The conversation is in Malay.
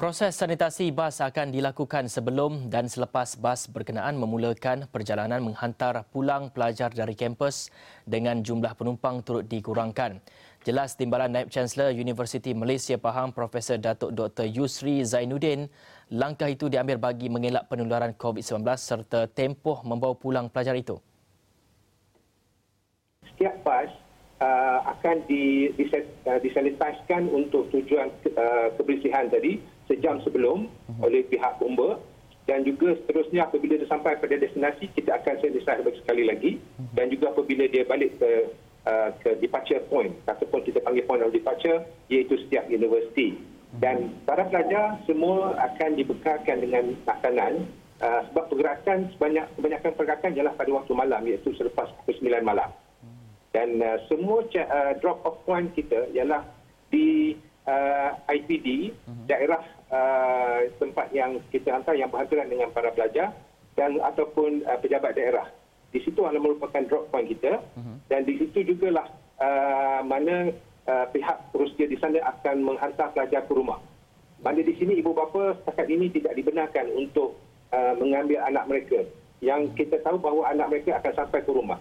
Proses sanitasi bas akan dilakukan sebelum dan selepas bas berkenaan memulakan perjalanan menghantar pulang pelajar dari kampus dengan jumlah penumpang turut dikurangkan. Jelas Timbalan Naib Chancellor Universiti Malaysia Pahang Profesor Datuk Dr. Yusri Zainuddin, langkah itu diambil bagi mengelak penularan COVID-19 serta tempoh membawa pulang pelajar itu. Setiap bas uh, akan uh, untuk tujuan uh, kebersihan tadi sejam sebelum uh-huh. oleh pihak bomba dan juga seterusnya apabila dia sampai pada destinasi kita akan sanitize sekali lagi uh-huh. dan juga apabila dia balik ke uh, ke departure point ataupun kita panggil point of departure iaitu setiap universiti uh-huh. dan para pelajar semua akan dibekalkan dengan makanan uh, sebab pergerakan sebanyak kebanyakan pergerakan ialah pada waktu malam iaitu selepas pukul 9 malam dan uh, semua uh, drop off point kita ialah di uh, IPD uh-huh. daerah uh, tempat yang kita hantar yang berhadapan dengan para pelajar dan ataupun uh, pejabat daerah. Di situ adalah merupakan drop point kita uh-huh. dan di situ jugalah uh, mana uh, pihak Rusia di sana akan menghantar pelajar ke rumah. Mana di sini ibu bapa setakat ini tidak dibenarkan untuk uh, mengambil anak mereka yang kita tahu bahawa anak mereka akan sampai ke rumah.